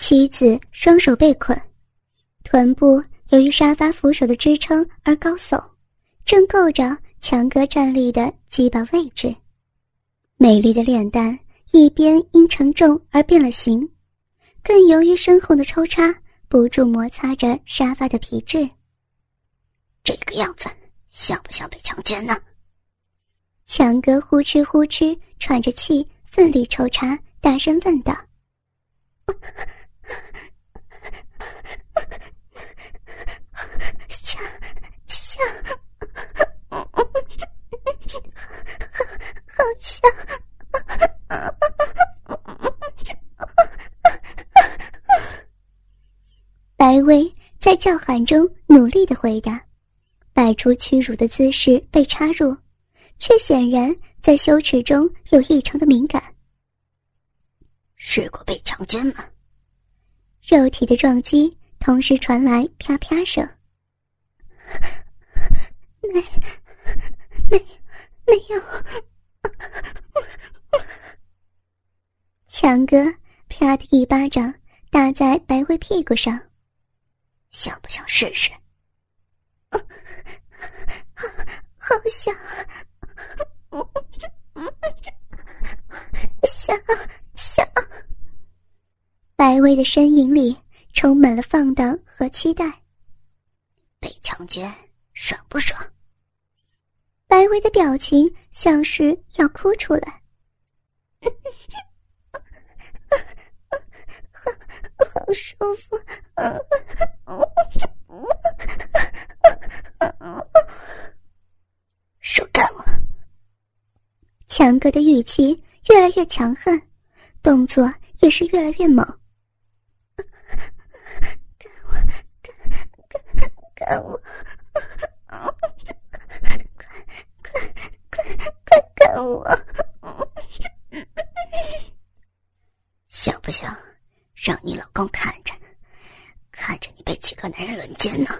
妻子双手被捆，臀部由于沙发扶手的支撑而高耸，正够着强哥站立的鸡巴位置。美丽的脸蛋一边因沉重而变了形，更由于身后的抽插不住摩擦着沙发的皮质。这个样子像不像被强奸呢？强哥呼哧呼哧喘着气，奋力抽插，大声问道：“像像，好好像。”白薇在叫喊中努力的回答，摆出屈辱的姿势被插入。却显然在羞耻中有异常的敏感。试过被强奸吗？肉体的撞击同时传来啪啪声。没，没，没有。强哥啪的一巴掌打在白薇屁股上，想不想试试？好，好想。想想，白薇的身影里充满了放荡和期待。被强奸爽不爽？白薇的表情像是要哭出来。好，好舒服。强哥的语气越来越强悍，动作也是越来越猛。干我，看我！快快快快干我！想不想让你老公看着，看着你被几个男人轮奸呢？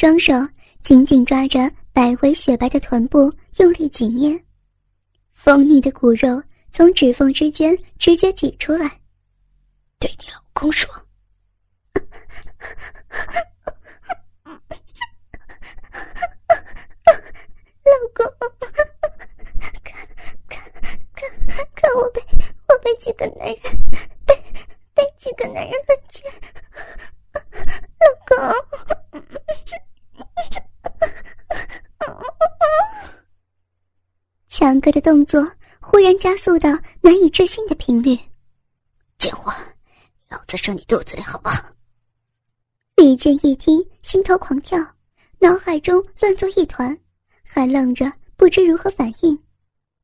双手紧紧抓着白薇雪白的臀部，用力紧捏，丰腻的骨肉从指缝之间直接挤出来。对你老公说：“老公，看看看看我被我被几个男人被被几个男人奸，老公。”哥的动作忽然加速到难以置信的频率，贱货，老子射你肚子里好不好？李健一听，心头狂跳，脑海中乱作一团，还愣着不知如何反应。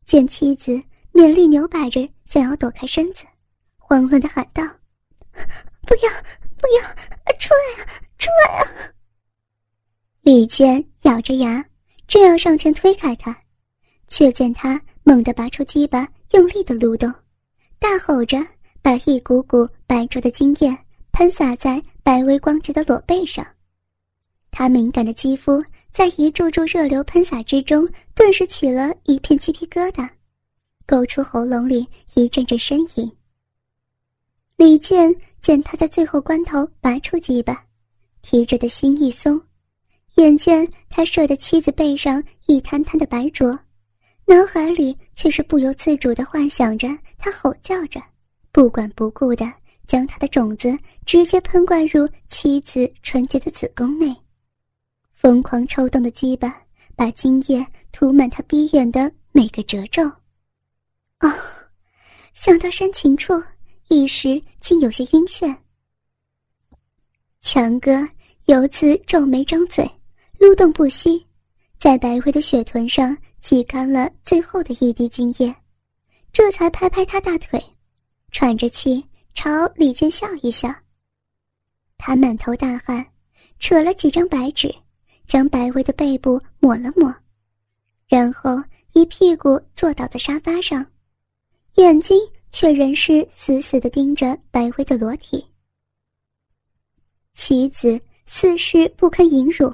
见妻子勉力扭摆着，想要躲开身子，慌乱的喊道：“不要，不要，出来啊，出来啊！”李健咬着牙，正要上前推开他。却见他猛地拔出鸡巴，用力的撸动，大吼着，把一股股白灼的精液喷洒在白薇光洁的裸背上。他敏感的肌肤在一柱柱热流喷洒之中，顿时起了一片鸡皮疙瘩，勾出喉咙里一阵阵呻吟。李健见他在最后关头拔出鸡巴，提着的心一松，眼见他射的妻子背上一滩滩的白灼。脑海里却是不由自主的幻想着，他吼叫着，不管不顾的将他的种子直接喷灌入妻子纯洁的子宫内，疯狂抽动的鸡巴把精液涂满他逼眼的每个褶皱。哦，想到煽情处，一时竟有些晕眩。强哥由此皱眉张嘴，撸动不息，在白灰的雪臀上。挤干了最后的一滴精液，这才拍拍他大腿，喘着气朝李健笑一笑。他满头大汗，扯了几张白纸，将白薇的背部抹了抹，然后一屁股坐倒在沙发上，眼睛却仍是死死的盯着白薇的裸体。妻子似是不堪淫辱，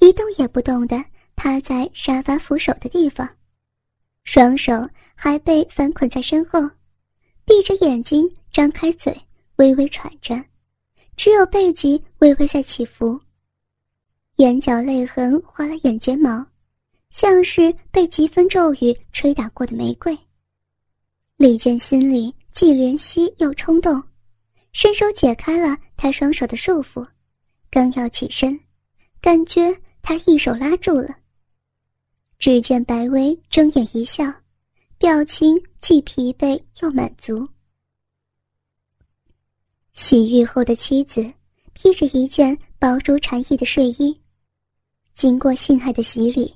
一动也不动的趴在沙发扶手的地方，双手还被反捆在身后，闭着眼睛，张开嘴，微微喘着，只有背脊微微在起伏。眼角泪痕划了眼睫毛，像是被疾风骤雨吹打过的玫瑰。李健心里既怜惜又冲动。伸手解开了他双手的束缚，刚要起身，感觉他一手拉住了。只见白薇睁眼一笑，表情既疲惫又满足。洗浴后的妻子披着一件薄如蝉翼的睡衣，经过性爱的洗礼，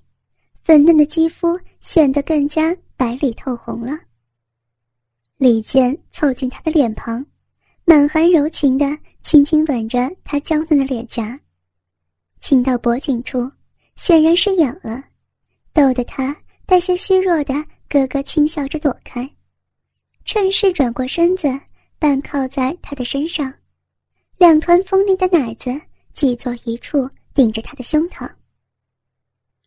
粉嫩的肌肤显得更加白里透红了。李健凑近她的脸庞。满含柔情的轻轻吻着她娇嫩的脸颊，亲到脖颈处，显然是痒了，逗得他带些虚弱的咯咯轻笑着躲开，趁势转过身子，半靠在他的身上，两团锋利的奶子挤作一处，顶着他的胸膛。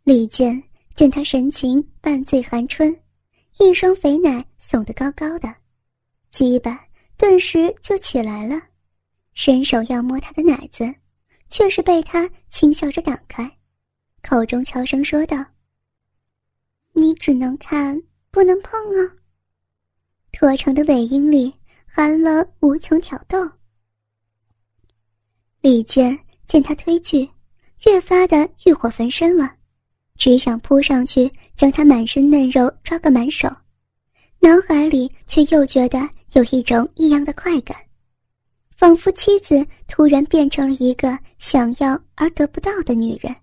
李健见他神情半醉寒春，一双肥奶耸得高高的，鸡巴。顿时就起来了，伸手要摸他的奶子，却是被他轻笑着挡开，口中悄声说道：“你只能看，不能碰啊。”驼成的尾音里含了无穷挑逗。李健见他推拒，越发的欲火焚身了，只想扑上去将他满身嫩肉抓个满手，脑海里却又觉得。有一种异样的快感，仿佛妻子突然变成了一个想要而得不到的女人，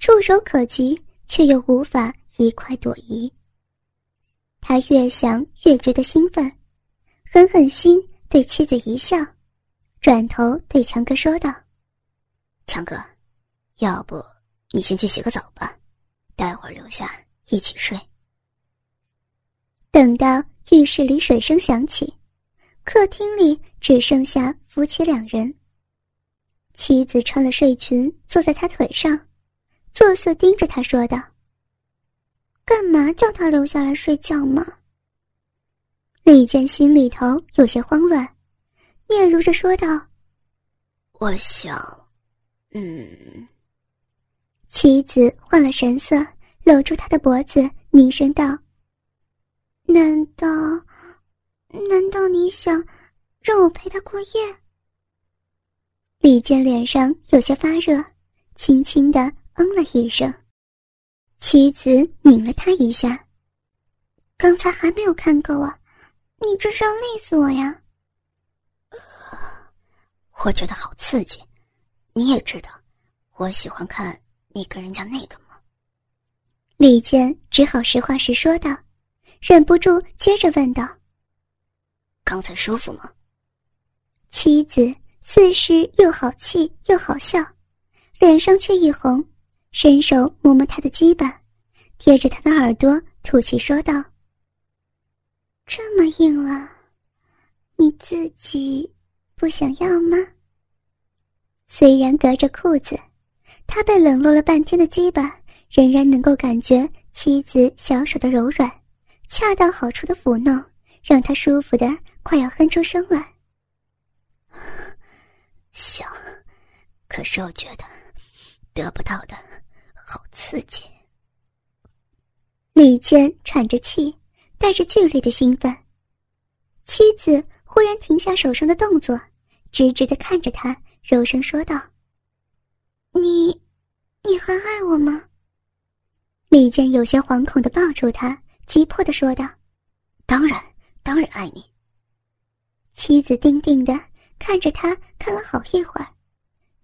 触手可及却又无法一块朵颐。他越想越觉得兴奋，狠狠心对妻子一笑，转头对强哥说道：“强哥，要不你先去洗个澡吧，待会儿留下一起睡。”等到浴室里水声响起，客厅里只剩下夫妻两人。妻子穿了睡裙坐在他腿上，作色盯着他说道：“干嘛叫他留下来睡觉嘛？”李健心里头有些慌乱，嗫嚅着说道：“我想，嗯。”妻子换了神色，搂住他的脖子，低声道。难道，难道你想让我陪他过夜？李健脸上有些发热，轻轻的嗯了一声。妻子拧了他一下。刚才还没有看够啊，你这是要累死我呀？我觉得好刺激，你也知道，我喜欢看你跟人家那个吗？李健只好实话实说道。忍不住接着问道：“刚才舒服吗？”妻子似是又好气又好笑，脸上却一红，伸手摸摸他的鸡巴，贴着他的耳朵吐气说道：“这么硬了，你自己不想要吗？”虽然隔着裤子，他被冷落了半天的鸡巴仍然能够感觉妻子小手的柔软。恰到好处的抚弄，让他舒服的快要哼出声来。想，可是我觉得得不到的刺激。李健喘着气，带着剧烈的兴奋。妻子忽然停下手上的动作，直直的看着他，柔声说道：“你，你还爱我吗？”李健有些惶恐的抱住他。急迫的说道：“当然，当然爱你。”妻子定定的看着他，看了好一会儿，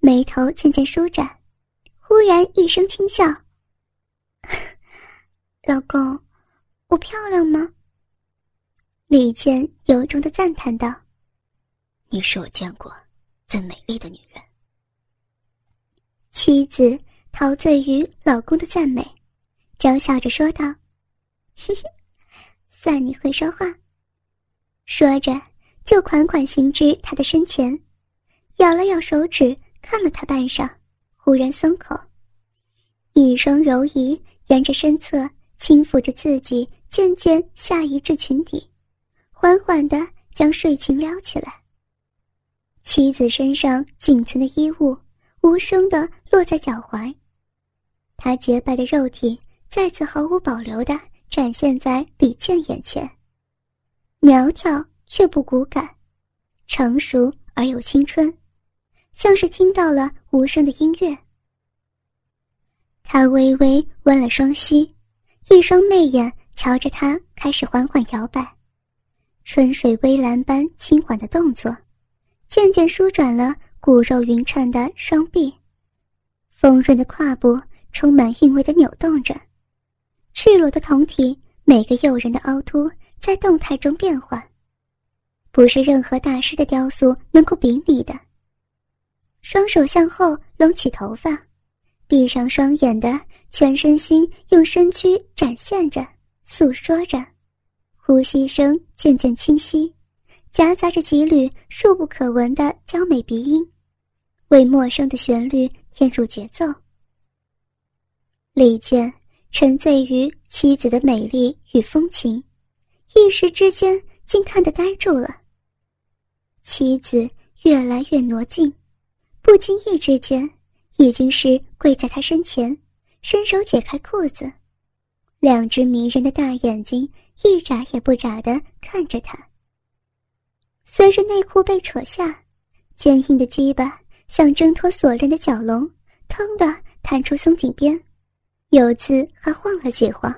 眉头渐渐舒展，忽然一声轻笑：“ 老公，我漂亮吗？”李健由衷的赞叹道：“你是我见过最美丽的女人。”妻子陶醉于老公的赞美，娇笑着说道。哼哼，算你会说话。说着，就款款行至他的身前，咬了咬手指，看了他半晌，忽然松口，一双柔仪沿着身侧轻抚着自己，渐渐下移至裙底，缓缓地将睡裙撩起来。妻子身上仅存的衣物无声地落在脚踝，他洁白的肉体再次毫无保留地展现在李健眼前。苗条却不骨感，成熟而有青春，像是听到了无声的音乐。他微微弯了双膝，一双媚眼瞧着他，开始缓缓摇摆，春水微澜般轻缓的动作，渐渐舒展了骨肉匀称的双臂，丰润的胯部充满韵味的扭动着，赤裸的胴体每个诱人的凹凸。在动态中变换，不是任何大师的雕塑能够比拟的。双手向后拢起头发，闭上双眼的全身心用身躯展现着、诉说着，呼吸声渐渐清晰，夹杂着几缕数不可闻的娇美鼻音，为陌生的旋律添入节奏。李健沉醉于妻子的美丽与风情。一时之间，竟看得呆住了。妻子越来越挪近，不经意之间，已经是跪在他身前，伸手解开裤子，两只迷人的大眼睛一眨也不眨的看着他。随着内裤被扯下，坚硬的鸡巴像挣脱锁链的蛟龙，腾的弹出松紧边，有次还晃了几晃。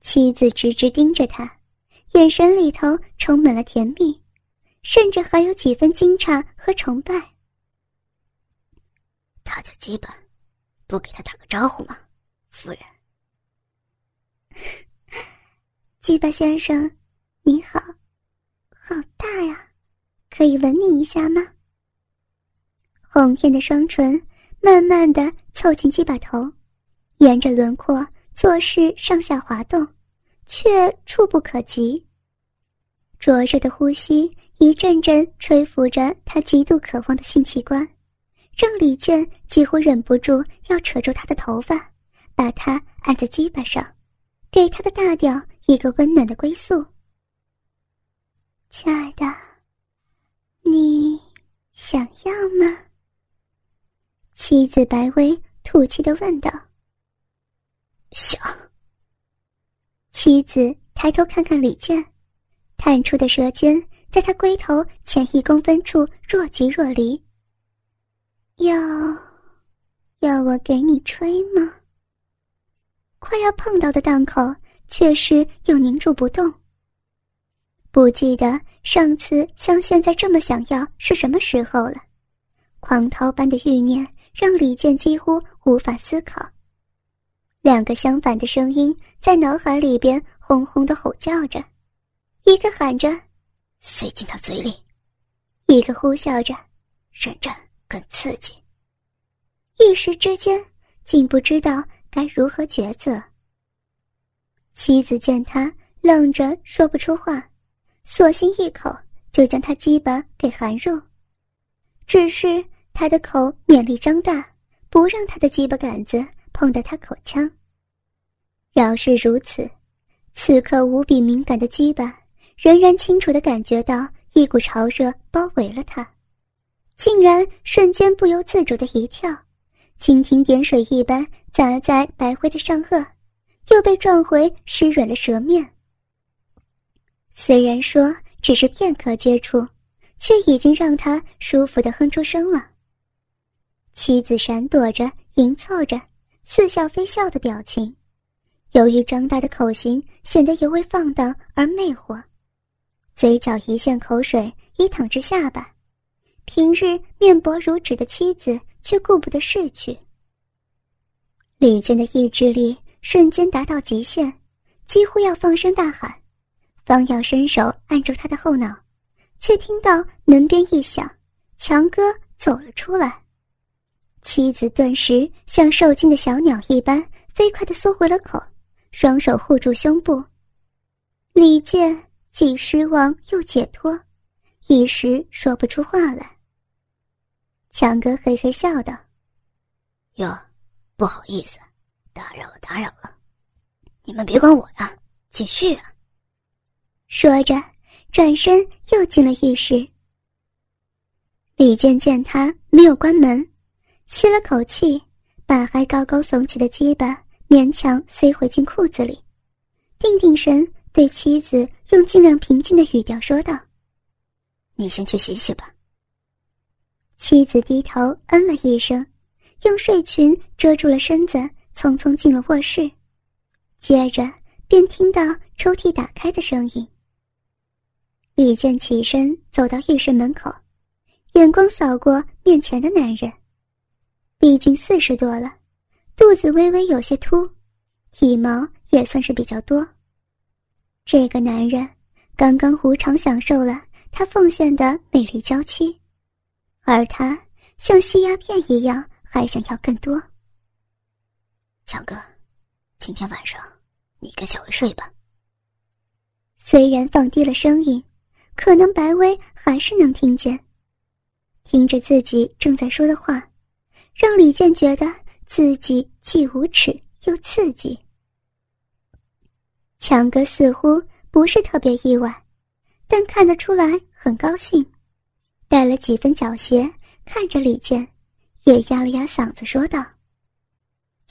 妻子直直盯着他，眼神里头充满了甜蜜，甚至还有几分惊诧和崇拜。他叫基本，不给他打个招呼吗，夫人？基本先生，你好，好大呀，可以吻你一下吗？红艳的双唇慢慢的凑近鸡巴头，沿着轮廓做事上下滑动。却触不可及。灼热的呼吸一阵阵吹拂着他极度渴望的性器官，让李健几乎忍不住要扯住他的头发，把他按在鸡巴上，给他的大屌一个温暖的归宿。亲爱的，你想要吗？妻子白薇吐气的问道。想。妻子抬头看看李健，探出的舌尖在他龟头前一公分处若即若离。要，要我给你吹吗？快要碰到的档口，却是又凝住不动。不记得上次像现在这么想要是什么时候了，狂涛般的欲念让李健几乎无法思考。两个相反的声音在脑海里边轰轰的吼叫着，一个喊着“塞进他嘴里”，一个呼啸着“忍着很刺激”。一时之间，竟不知道该如何抉择。妻子见他愣着说不出话，索性一口就将他鸡巴给含入，只是他的口勉力张大，不让他的鸡巴杆子。碰到他口腔。饶是如此，此刻无比敏感的鸡巴仍然清楚的感觉到一股潮热包围了他，竟然瞬间不由自主的一跳，蜻蜓点水一般砸在白灰的上颚，又被撞回湿软的舌面。虽然说只是片刻接触，却已经让他舒服的哼出声了。妻子闪躲着，迎凑着。似笑非笑的表情，由于张大的口型显得尤为放荡而魅惑，嘴角一线口水已淌至下巴。平日面薄如纸的妻子却顾不得逝去。李健的意志力瞬间达到极限，几乎要放声大喊，方要伸手按住他的后脑，却听到门边一响，强哥走了出来。妻子顿时像受惊的小鸟一般，飞快地缩回了口，双手护住胸部。李健既失望又解脱，一时说不出话来。强哥嘿嘿笑道：“哟，不好意思，打扰了，打扰了，你们别管我呀，继续啊。”说着，转身又进了浴室。李健见他没有关门，吸了口气，把还高高耸起的鸡巴勉强塞回进裤子里，定定神，对妻子用尽量平静的语调说道：“你先去洗洗吧。”妻子低头嗯了一声，用睡裙遮住了身子，匆匆进了卧室，接着便听到抽屉打开的声音。李健起身走到浴室门口，眼光扫过面前的男人。毕竟四十多了，肚子微微有些凸，体毛也算是比较多。这个男人刚刚无偿享受了他奉献的美丽娇妻，而他像吸鸦片一样，还想要更多。强哥，今天晚上你跟小薇睡吧。虽然放低了声音。可能白薇还是能听见，听着自己正在说的话，让李健觉得自己既无耻又刺激。强哥似乎不是特别意外，但看得出来很高兴，带了几分狡黠，看着李健，也压了压嗓子说道：“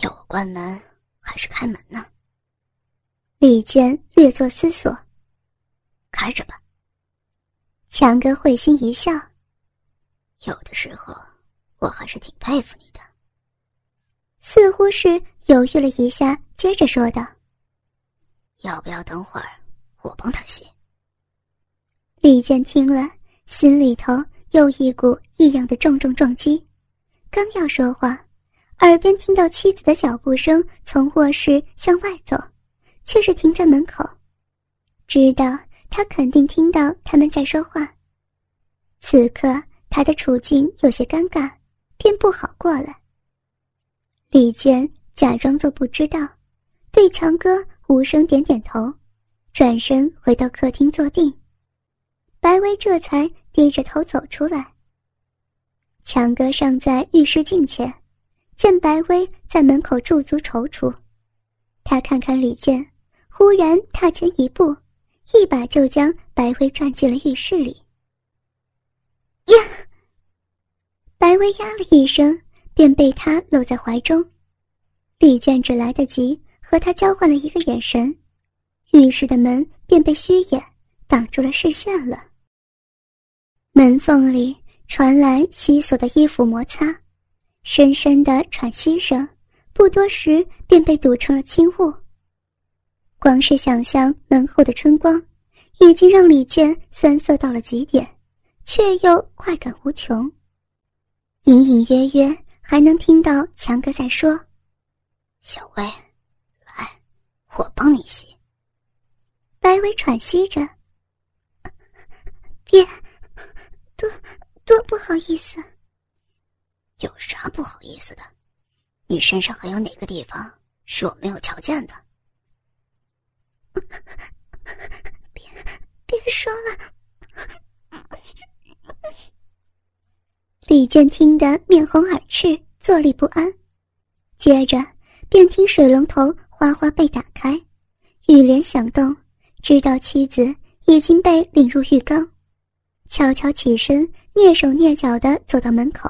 要我关门还是开门呢？”李健略作思索：“开着吧。”强哥会心一笑，有的时候我还是挺佩服你的。似乎是犹豫了一下，接着说道：“要不要等会儿我帮他洗？”李健听了，心里头又一股异样的重重撞击，刚要说话，耳边听到妻子的脚步声从卧室向外走，却是停在门口，知道。他肯定听到他们在说话。此刻他的处境有些尴尬，便不好过来。李健假装作不知道，对强哥无声点点头，转身回到客厅坐定。白薇这才低着头走出来。强哥尚在浴室镜前，见白薇在门口驻足踌躇，他看看李健，忽然踏前一步。一把就将白薇拽进了浴室里。呀！白薇呀了一声，便被他搂在怀中。李健只来得及和他交换了一个眼神，浴室的门便被虚掩挡住了视线了。门缝里传来西索的衣服摩擦，深深的喘息声，不多时便被堵成了轻雾。光是想象门后的春光，已经让李健酸涩到了极点，却又快感无穷。隐隐约约还能听到强哥在说：“小薇，来，我帮你洗。”白薇喘息着：“ 别，多多不好意思。”有啥不好意思的？你身上还有哪个地方是我没有瞧见的？别别说了！李健听得面红耳赤，坐立不安。接着便听水龙头哗哗被打开，浴帘响动，知道妻子已经被领入浴缸，悄悄起身，蹑手蹑脚的走到门口，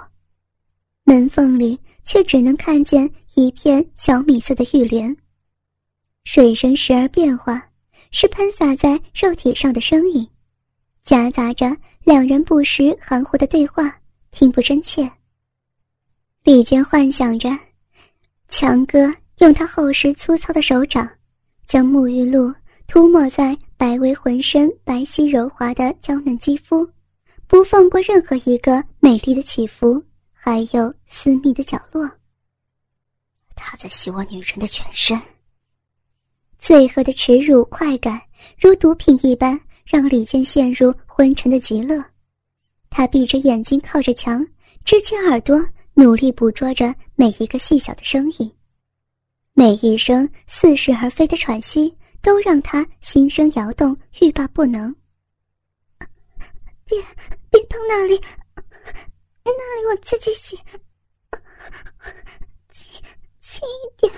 门缝里却只能看见一片小米色的浴帘。水声时而变化，是喷洒在肉体上的声音，夹杂着两人不时含糊的对话，听不真切。李坚幻想着，强哥用他厚实粗糙的手掌，将沐浴露涂抹在白薇浑身白皙柔滑的娇嫩肌肤，不放过任何一个美丽的起伏，还有私密的角落。他在吸我女人的全身。最后的耻辱快感，如毒品一般，让李健陷入昏沉的极乐。他闭着眼睛，靠着墙，支起耳朵，努力捕捉着每一个细小的声音。每一声似是而非的喘息，都让他心生摇动，欲罢不能。别别碰那里，那里我自己洗，轻轻一点。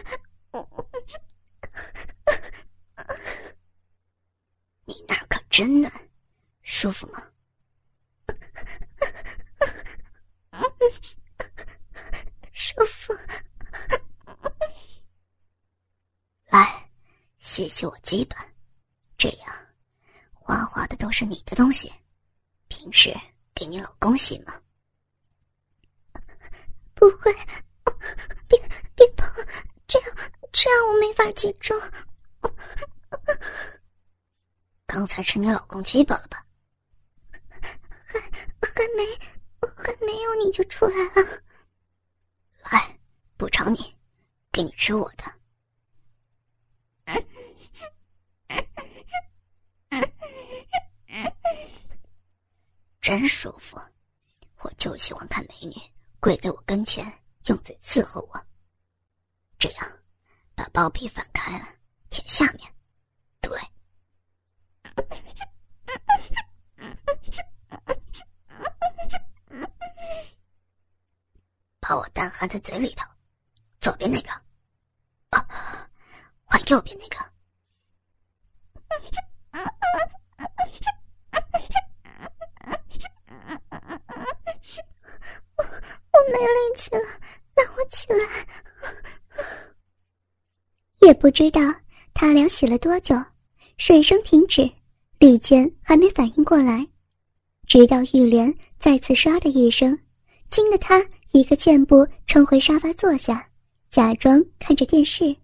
你那儿可真嫩，舒服吗？舒服。来，洗洗我基本，这样花花的都是你的东西，平时给你老公洗吗？不会，别别碰，这样这样我没法集中。刚才吃你老公鸡巴了吧？还还没还没有你就出来了。来，补偿你，给你吃我的。真舒服，我就喜欢看美女跪在我跟前，用嘴伺候我。这样，把包皮反开了，舔下面。对，把我蛋含在嘴里头。左边那个，换右边那个。我我没力气了，让我起来。也不知道他俩洗了多久，水声停止，李健还没反应过来，直到玉莲再次唰的一声，惊得他一个箭步冲回沙发坐下，假装看着电视。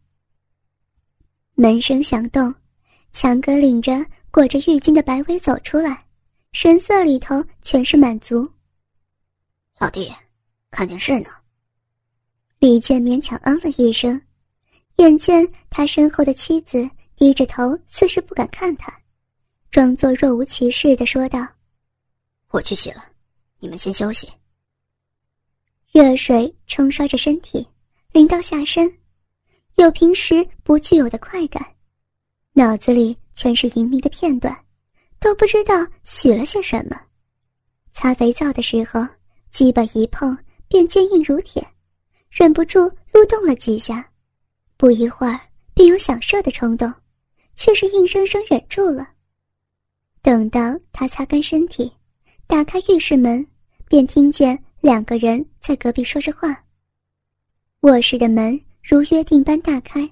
门声响动，强哥领着裹着浴巾的白薇走出来，神色里头全是满足。老弟。看电视呢。李健勉强嗯了一声，眼见他身后的妻子低着头，似是不敢看他，装作若无其事的说道：“我去洗了，你们先休息。”热水冲刷着身体，淋到下身，有平时不具有的快感，脑子里全是淫迷的片段，都不知道洗了些什么。擦肥皂的时候，鸡巴一碰。便坚硬如铁，忍不住撸动了几下，不一会儿便有想射的冲动，却是硬生生忍住了。等到他擦干身体，打开浴室门，便听见两个人在隔壁说着话。卧室的门如约定般大开，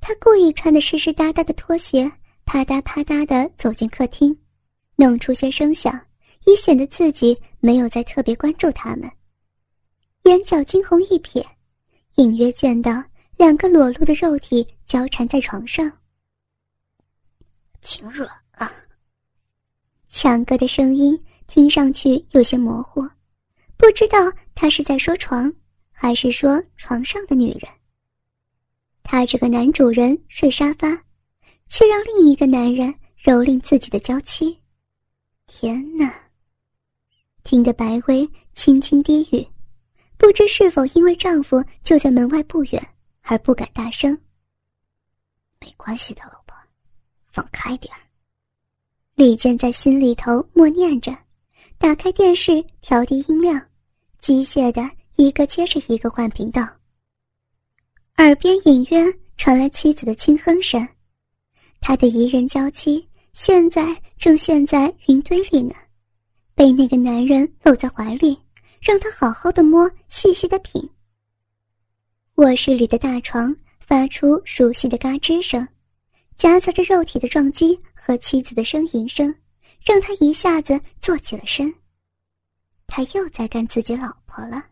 他故意穿的湿湿哒哒的拖鞋，啪嗒啪嗒的走进客厅，弄出些声响，以显得自己没有在特别关注他们。眼角惊鸿一瞥，隐约见到两个裸露的肉体交缠在床上，挺软啊。强哥的声音听上去有些模糊，不知道他是在说床，还是说床上的女人。他这个男主人睡沙发，却让另一个男人蹂躏自己的娇妻。天哪！听得白薇轻轻低语。不知是否因为丈夫就在门外不远，而不敢大声。没关系的，老婆，放开点儿。李健在心里头默念着，打开电视，调低音量，机械的一个接着一个换频道。耳边隐约传来妻子的轻哼声，他的宜人娇妻现在正陷在云堆里呢，被那个男人搂在怀里。让他好好的摸，细细的品。卧室里的大床发出熟悉的嘎吱声，夹杂着肉体的撞击和妻子的呻吟声，让他一下子坐起了身。他又在干自己老婆了。